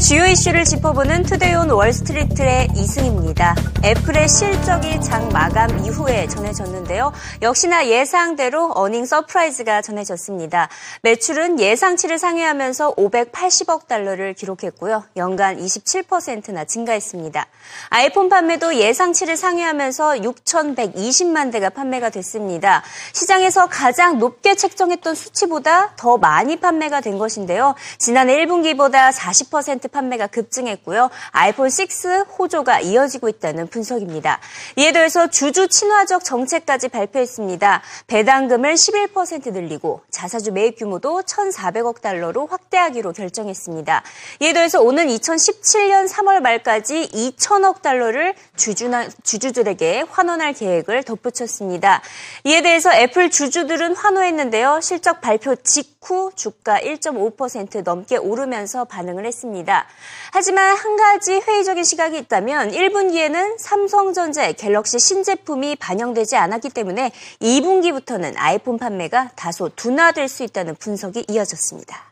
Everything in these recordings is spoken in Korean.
주요 이슈를 짚어보는 투데이 온 월스트리트의 이승입니다. 애플의 실적이 장 마감 이후에 전해졌는데요. 역시나 예상대로 어닝 서프라이즈가 전해졌습니다. 매출은 예상치를 상회하면서 580억 달러를 기록했고요. 연간 27%나 증가했습니다. 아이폰 판매도 예상치를 상회하면서 6,120만 대가 판매가 됐습니다. 시장에서 가장 높게 책정했던 수치보다 더 많이 판매가 된 것인데요. 지난해 1분기보다 40% 판매가 급증했고요. 아이폰 6 호조가 이어지고 있다는 분석입니다. 이에 더해서 주주 친화적 정책까지 발표했습니다. 배당금을 11% 늘리고 자사주 매입 규모도 1,400억 달러로 확대하기로 결정했습니다. 이에 더해서 오는 2017년 3월 말까지 2천억 달러를 주주나, 주주들에게 환원할 계획을 덧붙였습니다. 이에 대해서 애플 주주들은 환호했는데요. 실적 발표 직후 주가 1.5% 넘게 오르면서 반응을 했습니다. 하지만 한 가지 회의적인 시각이 있다면 1분기에는 삼성전자의 갤럭시 신제품이 반영되지 않았기 때문에 2분기부터는 아이폰 판매가 다소 둔화될 수 있다는 분석이 이어졌습니다.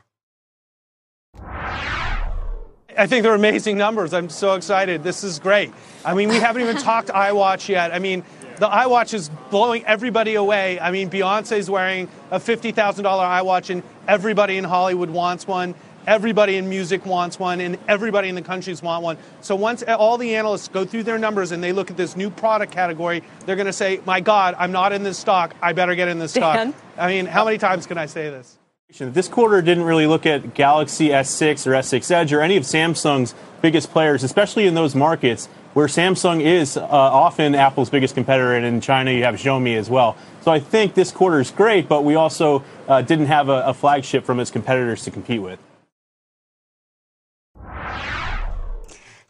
I think they're amazing numbers. I'm so excited. This is great. I mean, we haven't even talked iWatch yet. I mean, the iWatch is blowing everybody away. I mean, Beyonce's wearing a $50,000 iWatch, and everybody in Hollywood wants one. Everybody in music wants one, and everybody in the countries want one. So once all the analysts go through their numbers and they look at this new product category, they're going to say, "My God, I'm not in this stock. I better get in this Dan? stock." I mean, how many times can I say this? This quarter didn't really look at Galaxy S6 or S6 Edge or any of Samsung's biggest players, especially in those markets where Samsung is uh, often Apple's biggest competitor, and in China you have Xiaomi as well. So I think this quarter is great, but we also uh, didn't have a, a flagship from its competitors to compete with.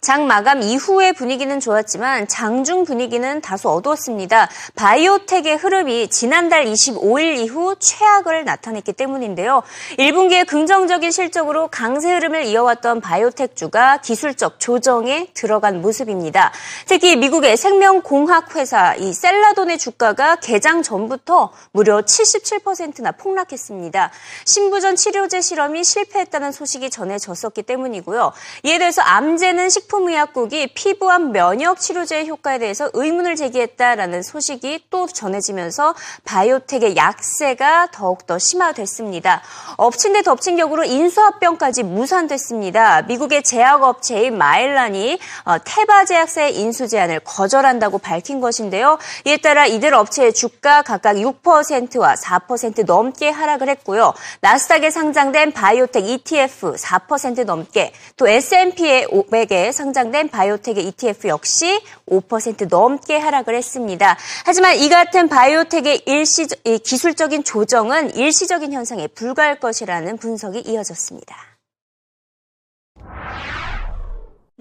장 마감 이후의 분위기는 좋았지만 장중 분위기는 다소 어두웠습니다. 바이오텍의 흐름이 지난달 25일 이후 최악을 나타냈기 때문인데요. 1분기에 긍정적인 실적으로 강세 흐름을 이어왔던 바이오텍주가 기술적 조정에 들어간 모습입니다. 특히 미국의 생명공학 회사 이 셀라돈의 주가가 개장 전부터 무려 77%나 폭락했습니다. 신부전 치료제 실험이 실패했다는 소식이 전해졌었기 때문이고요. 이에 대해서 암제는 식품 식품의약국이 피부암 면역 치료제의 효과에 대해서 의문을 제기했다라는 소식이 또 전해지면서 바이오텍의 약세가 더욱더 심화됐습니다. 엎친 데 덮친 격으로 인수합병까지 무산됐습니다. 미국의 제약업체인 마일란이 어, 테바 제약사의 인수 제안을 거절한다고 밝힌 것인데요. 이에 따라 이들 업체의 주가 각각 6%와 4% 넘게 하락을 했고요. 나스닥에 상장된 바이오텍 ETF 4% 넘게 또 S&P의 500에 상장된 바이오텍의 ETF 역시 5% 넘게 하락을 했습니다. 하지만 이 같은 바이오텍의 일시 기술적인 조정은 일시적인 현상에 불과할 것이라는 분석이 이어졌습니다.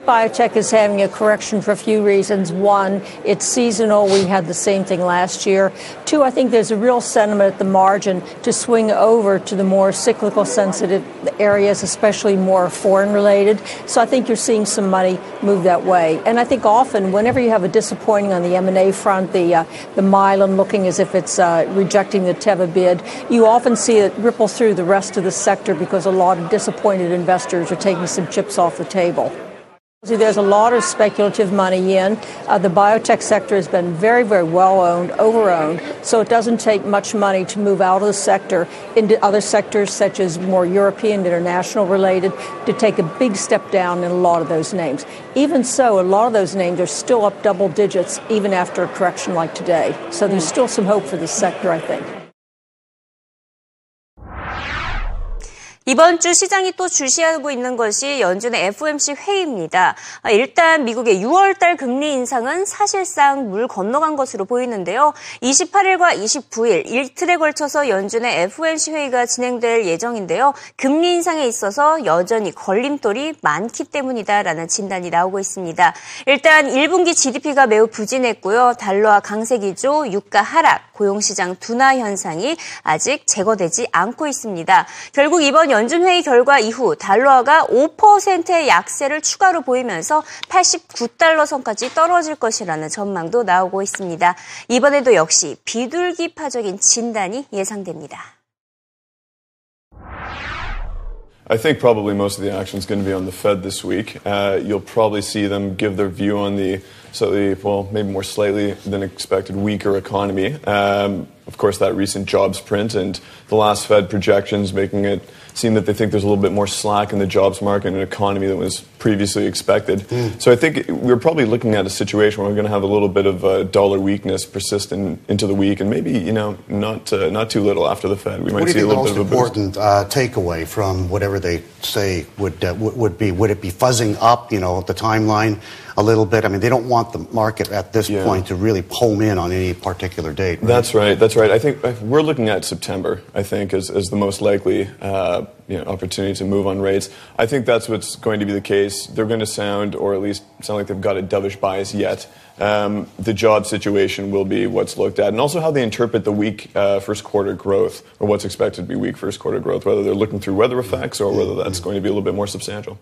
Biotech is having a correction for a few reasons. One, it's seasonal. We had the same thing last year. Two, I think there's a real sentiment at the margin to swing over to the more cyclical sensitive areas, especially more foreign related. So I think you're seeing some money move that way. And I think often, whenever you have a disappointing on the M&A front, the, uh, the Mylan looking as if it's uh, rejecting the Teva bid, you often see it ripple through the rest of the sector because a lot of disappointed investors are taking some chips off the table. There's a lot of speculative money in. Uh, the biotech sector has been very, very well owned, over owned, so it doesn't take much money to move out of the sector into other sectors, such as more European, international related, to take a big step down in a lot of those names. Even so, a lot of those names are still up double digits even after a correction like today. So there's still some hope for this sector, I think. 이번 주 시장이 또 주시하고 있는 것이 연준의 FOMC 회의입니다. 아, 일단 미국의 6월달 금리 인상은 사실상 물 건너간 것으로 보이는데요. 28일과 29일 일틀에 걸쳐서 연준의 FOMC 회의가 진행될 예정인데요. 금리 인상에 있어서 여전히 걸림돌이 많기 때문이다라는 진단이 나오고 있습니다. 일단 1분기 GDP가 매우 부진했고요. 달러와 강세 기조, 유가 하락, 고용시장 둔화 현상이 아직 제거되지 않고 있습니다. 결국 이번 연준회의 결과 이후 달러가 5%의 약세를 추가로 보이면서 89달러 선까지 떨어질 것이라는 전망도 나오고 있습니다. 이번에도 역시 비둘기파적인 진단이 예상됩니다. I think probably most of the action is going to be on the Fed this week. Uh, you'll probably see them give their view on the slightly, well, maybe more slightly than expected weaker economy. Um, of course, that recent jobs print and the last Fed projections making it seem that they think there's a little bit more slack in the jobs market and an economy than was previously expected. Mm. So I think we're probably looking at a situation where we're going to have a little bit of uh, dollar weakness persist in, into the week, and maybe you know not uh, not too little after the Fed. We might see a little bit of a important uh, takeaway from whatever they say would uh, would be? Would it be fuzzing up? You know, the timeline a little bit. I mean, they don't want the market at this yeah. point to really pull in on any particular date. Right? That's right. That's right. I think we're looking at September. I think as, as the most likely uh, you know, opportunity to move on rates. I think that's what's going to be the case. They're going to sound, or at least sound like they've got a dovish bias yet. Um, the job situation will be what's looked at, and also how they interpret the weak uh, first quarter growth, or what's expected to be weak first quarter growth, whether they're looking through weather effects or whether that's going to be a little bit more substantial.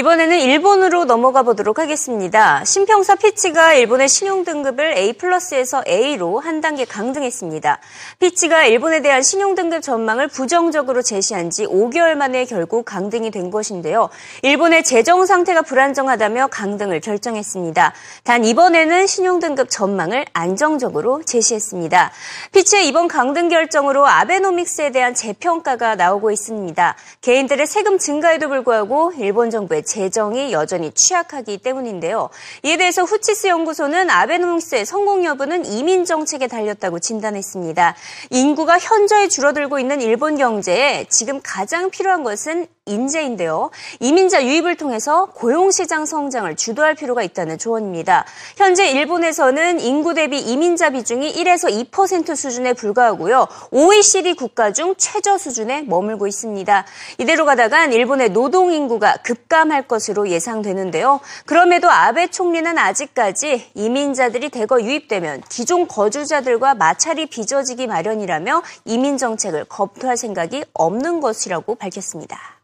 이번에는 일본으로 넘어가 보도록 하겠습니다. 신평사 피치가 일본의 신용등급을 A 플러스에서 A로 한 단계 강등했습니다. 피치가 일본에 대한 신용등급 전망을 부정적으로 제시한 지 5개월 만에 결국 강등이 된 것인데요. 일본의 재정 상태가 불안정하다며 강등을 결정했습니다. 단 이번에는 신용등급 전망을 안정적으로 제시했습니다. 피치의 이번 강등 결정으로 아베노믹스에 대한 재평가가 나오고 있습니다. 개인들의 세금 증가에도 불구하고 일본 정부의 재정이 여전히 취약하기 때문인데요. 이에 대해서 후치스 연구소는 아베노믹스의 성공 여부는 이민 정책에 달렸다고 진단했습니다. 인구가 현저히 줄어들고 있는 일본 경제에 지금 가장 필요한 것은 인재인데요. 이민자 유입을 통해서 고용시장 성장을 주도할 필요가 있다는 조언입니다. 현재 일본에서는 인구 대비 이민자 비중이 1에서 2% 수준에 불과하고요. OECD 국가 중 최저 수준에 머물고 있습니다. 이대로 가다간 일본의 노동 인구가 급감할 것으로 예상되는데요. 그럼에도 아베 총리는 아직까지 이민자들이 대거 유입되면 기존 거주자들과 마찰이 빚어지기 마련이라며 이민 정책을 검토할 생각이 없는 것이라고 밝혔습니다.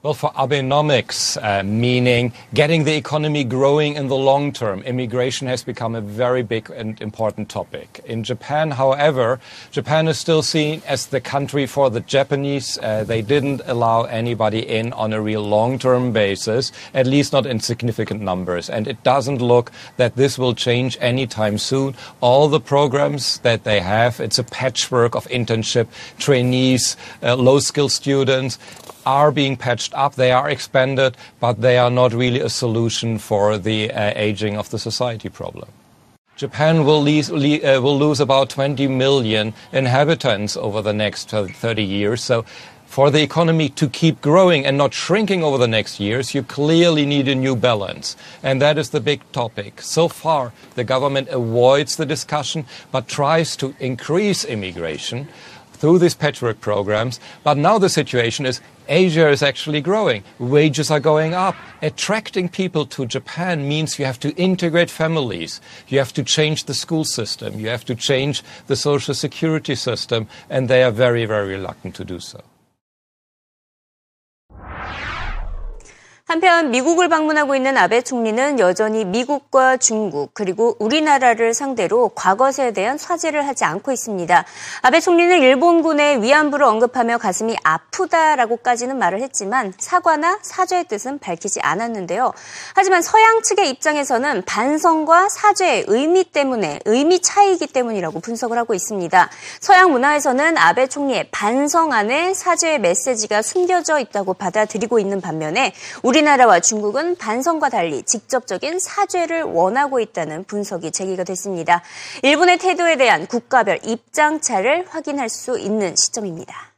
Well, for Abenomics, uh, meaning getting the economy growing in the long term, immigration has become a very big and important topic. In Japan, however, Japan is still seen as the country for the Japanese. Uh, they didn't allow anybody in on a real long term basis, at least not in significant numbers. And it doesn't look that this will change anytime soon. All the programs that they have, it's a patchwork of internship, trainees, uh, low skilled students are being patched up, they are expanded, but they are not really a solution for the uh, aging of the society problem. Japan will, lease, uh, will lose about 20 million inhabitants over the next 30 years. So for the economy to keep growing and not shrinking over the next years, you clearly need a new balance. And that is the big topic. So far, the government avoids the discussion but tries to increase immigration through these patchwork programs. But now the situation is Asia is actually growing. Wages are going up. Attracting people to Japan means you have to integrate families. You have to change the school system. You have to change the social security system. And they are very, very reluctant to do so. 한편 미국을 방문하고 있는 아베 총리는 여전히 미국과 중국 그리고 우리나라를 상대로 과거사에 대한 사죄를 하지 않고 있습니다. 아베 총리는 일본군의 위안부를 언급하며 가슴이 아프다라고까지는 말을 했지만 사과나 사죄의 뜻은 밝히지 않았는데요. 하지만 서양 측의 입장에서는 반성과 사죄의 의미 때문에 의미 차이이기 때문이라고 분석을 하고 있습니다. 서양 문화에서는 아베 총리의 반성 안에 사죄의 메시지가 숨겨져 있다고 받아들이고 있는 반면에 우리 우리나라와 중국은 반성과 달리 직접적인 사죄를 원하고 있다는 분석이 제기가 됐습니다. 일본의 태도에 대한 국가별 입장차를 확인할 수 있는 시점입니다.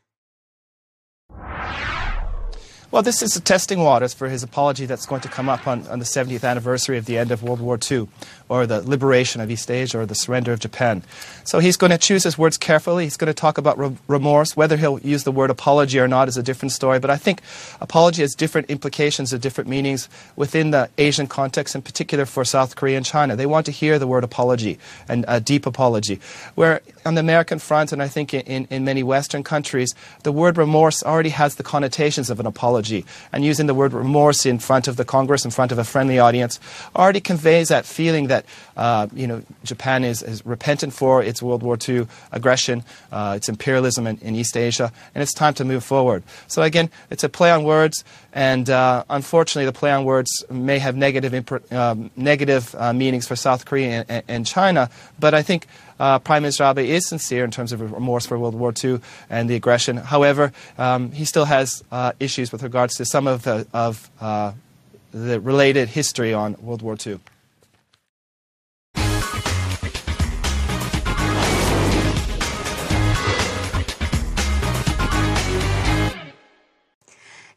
Well, this is the testing waters for his apology that's going to come up on, on the 70th anniversary of the end of World War II, or the liberation of East Asia, or the surrender of Japan. So he's going to choose his words carefully. He's going to talk about re- remorse. Whether he'll use the word apology or not is a different story. But I think apology has different implications and different meanings within the Asian context, in particular for South Korea and China. They want to hear the word apology and a deep apology. Where on the American front, and I think in, in many Western countries, the word remorse already has the connotations of an apology apology. And using the word remorse in front of the Congress, in front of a friendly audience, already conveys that feeling that that uh, you know Japan is, is, repentant for its World War II aggression, uh, its imperialism in, in, East Asia, and it's time to move forward. So again, it's a play on words, and uh, unfortunately, the play on words may have negative um, negative uh, meanings for South Korea and, and China. But I think uh, Prime Minister Abe is sincere in terms of remorse for World War II and the aggression. However, um, he still has uh, issues with regards to some of the, of, uh, the related history on World War II.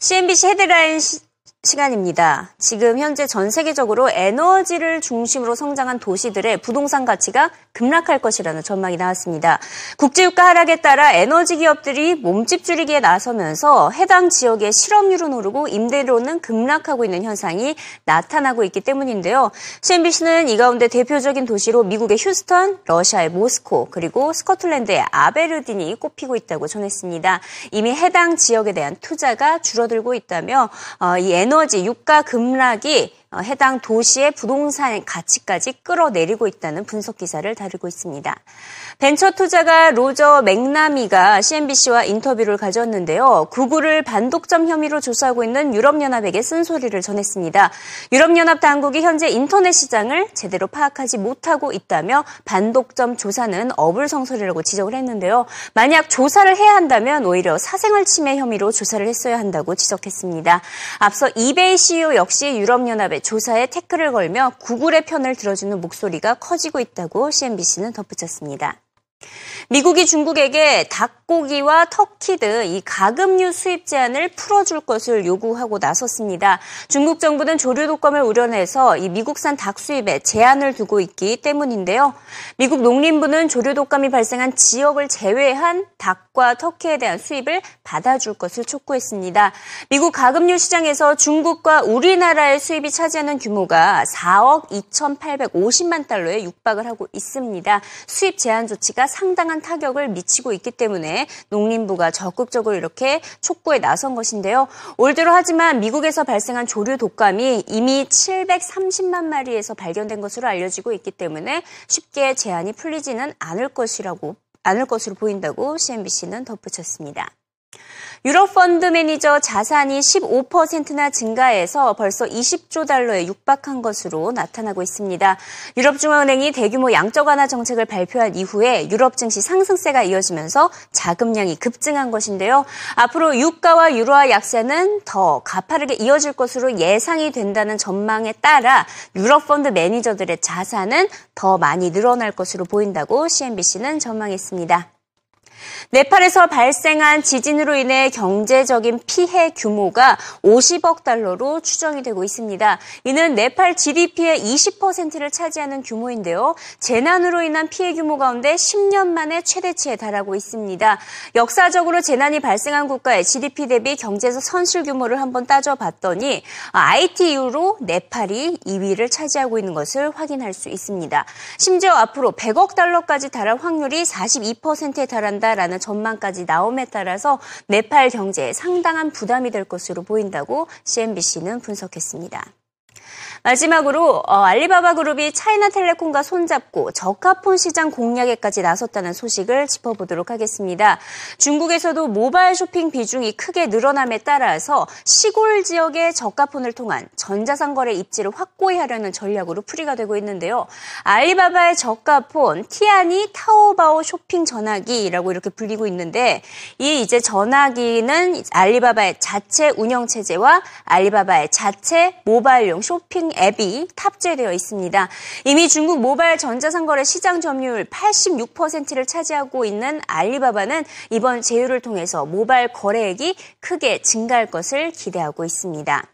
CNBC 헤드라인 시간입니다. 지금 현재 전 세계적으로 에너지를 중심으로 성장한 도시들의 부동산 가치가 급락할 것이라는 전망이 나왔습니다. 국제유가 하락에 따라 에너지 기업들이 몸집 줄이기에 나서면서 해당 지역의 실업률은 오르고 임대료는 급락하고 있는 현상이 나타나고 있기 때문인데요. CNBC는 이 가운데 대표적인 도시로 미국의 휴스턴, 러시아의 모스코, 그리고 스코틀랜드의 아베르딘이 꼽히고 있다고 전했습니다. 이미 해당 지역에 대한 투자가 줄어들고 있다며 어, 이 에너지 에너지 유가 급락이 어, 해당 도시의 부동산 가치까지 끌어내리고 있다는 분석 기사를 다루고 있습니다. 벤처 투자가 로저 맥나미가 CNBC와 인터뷰를 가졌는데요. 구글을 반독점 혐의로 조사하고 있는 유럽연합에게 쓴소리를 전했습니다. 유럽연합 당국이 현재 인터넷 시장을 제대로 파악하지 못하고 있다며 반독점 조사는 어불성설이라고 지적을 했는데요. 만약 조사를 해야 한다면 오히려 사생활 침해 혐의로 조사를 했어야 한다고 지적했습니다. 앞서 이베이 CEO 역시 유럽연합의 조사에 태클을 걸며 구글의 편을 들어주는 목소리가 커지고 있다고 CNBC는 덧붙였습니다. 미국이 중국에게 닭고기와 터키 등 이 가금류 수입 제한을 풀어줄 것을 요구하고 나섰습니다. 중국 정부는 조류 독감을 우려내서 이 미국산 닭 수입에 제한을 두고 있기 때문인데요. 미국 농림부는 조류 독감이 발생한 지역을 제외한 닭과 터키에 대한 수입을 받아줄 것을 촉구했습니다. 미국 가금류 시장에서 중국과 우리나라의 수입이 차지하는 규모가 4억 2,850만 달러에 육박을 하고 있습니다. 수입 제한 조치가 상당한 타격을 미치고 있기 때문에 농림부가 적극적으로 이렇게 촉구에 나선 것인데요. 올 들어 하지만 미국에서 발생한 조류 독감이 이미 730만 마리에서 발견된 것으로 알려지고 있기 때문에 쉽게 제한이 풀리지는 않을 것이라고 않을 것으로 보인다고 CNBC는 덧붙였습니다. 유럽 펀드 매니저 자산이 15%나 증가해서 벌써 20조 달러에 육박한 것으로 나타나고 있습니다. 유럽중앙은행이 대규모 양적 완화 정책을 발표한 이후에 유럽 증시 상승세가 이어지면서 자금량이 급증한 것인데요. 앞으로 유가와 유로화 약세는 더 가파르게 이어질 것으로 예상이 된다는 전망에 따라 유럽 펀드 매니저들의 자산은 더 많이 늘어날 것으로 보인다고 CNBC는 전망했습니다. 네팔에서 발생한 지진으로 인해 경제적인 피해 규모가 50억 달러로 추정이 되고 있습니다. 이는 네팔 GDP의 20%를 차지하는 규모인데요. 재난으로 인한 피해 규모 가운데 10년 만에 최대치에 달하고 있습니다. 역사적으로 재난이 발생한 국가의 GDP 대비 경제에서 선실 규모를 한번 따져봤더니 IT 이후로 네팔이 2위를 차지하고 있는 것을 확인할 수 있습니다. 심지어 앞으로 100억 달러까지 달할 확률이 42%에 달한다 라는 전망까지 나옴에 따라서 네팔 경제에 상당한 부담이 될 것으로 보인다고 CNBC는 분석했습니다. 마지막으로 어, 알리바바 그룹이 차이나텔레콤과 손잡고 저가폰 시장 공략에까지 나섰다는 소식을 짚어보도록 하겠습니다. 중국에서도 모바일 쇼핑 비중이 크게 늘어남에 따라서 시골 지역의 저가폰을 통한 전자상거래 입지를 확고히 하려는 전략으로 풀이가 되고 있는데요. 알리바바의 저가폰 티아니 타오바오 쇼핑 전화기라고 이렇게 불리고 있는데 이 이제 전화기는 알리바바의 자체 운영 체제와 알리바바의 자체 모바일용 쇼핑 앱이 탑재되어 있습니다. 이미 중국 모바일 전자상거래 시장 점유율 86%를 차지하고 있는 알리바바는 이번 제휴를 통해서 모바일 거래액이 크게 증가할 것을 기대하고 있습니다.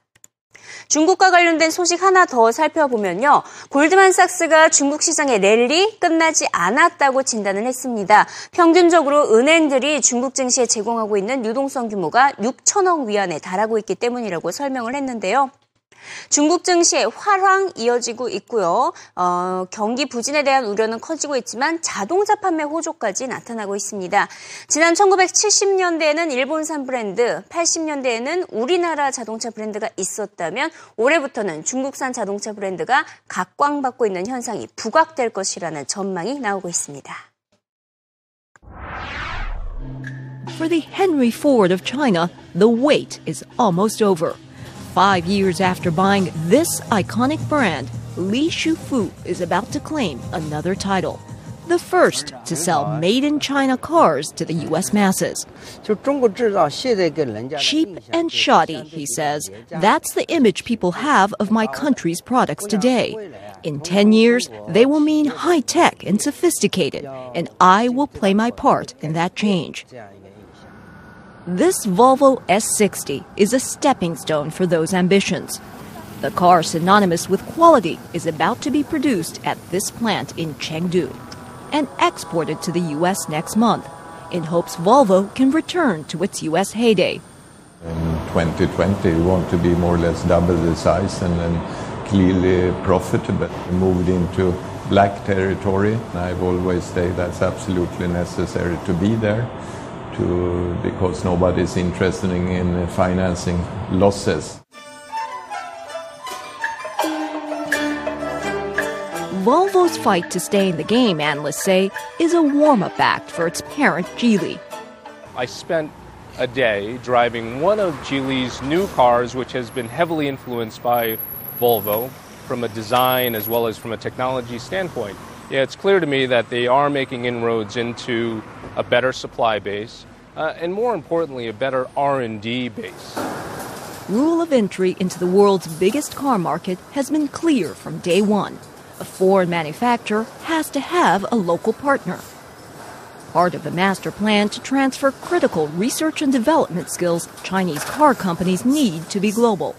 중국과 관련된 소식 하나 더 살펴보면요. 골드만삭스가 중국 시장의 랠리 끝나지 않았다고 진단을 했습니다. 평균적으로 은행들이 중국 증시에 제공하고 있는 유동성 규모가 6천억 위안에 달하고 있기 때문이라고 설명을 했는데요. 중국 증시의 활황 이어지고 있고요. 어, 경기 부진에 대한 우려는 커지고 있지만 자동차 판매 호조까지 나타나고 있습니다. 지난 1970년대에는 일본산 브랜드, 80년대에는 우리나라 자동차 브랜드가 있었다면 올해부터는 중국산 자동차 브랜드가 각광받고 있는 현상이 부각될 것이라는 전망이 나오고 있습니다. For the Henry Ford of China, the wait is almost over. Five years after buying this iconic brand, Li Shufu is about to claim another title. The first to sell made in China cars to the U.S. masses. Cheap and shoddy, he says. That's the image people have of my country's products today. In 10 years, they will mean high tech and sophisticated, and I will play my part in that change. This Volvo S60 is a stepping stone for those ambitions. The car synonymous with quality is about to be produced at this plant in Chengdu and exported to the U.S. next month in hopes Volvo can return to its U.S. heyday. In 2020, we want to be more or less double the size and then clearly profitable. We moved into black territory. I've always said that's absolutely necessary to be there to, because nobody's interested in financing losses. Volvo's fight to stay in the game, analysts say, is a warm up act for its parent, Geely. I spent a day driving one of Geely's new cars, which has been heavily influenced by Volvo from a design as well as from a technology standpoint. Yeah, it's clear to me that they are making inroads into a better supply base, uh, and more importantly, a better R&D base. Rule of entry into the world's biggest car market has been clear from day one. A foreign manufacturer has to have a local partner. Part of the master plan to transfer critical research and development skills Chinese car companies need to be global.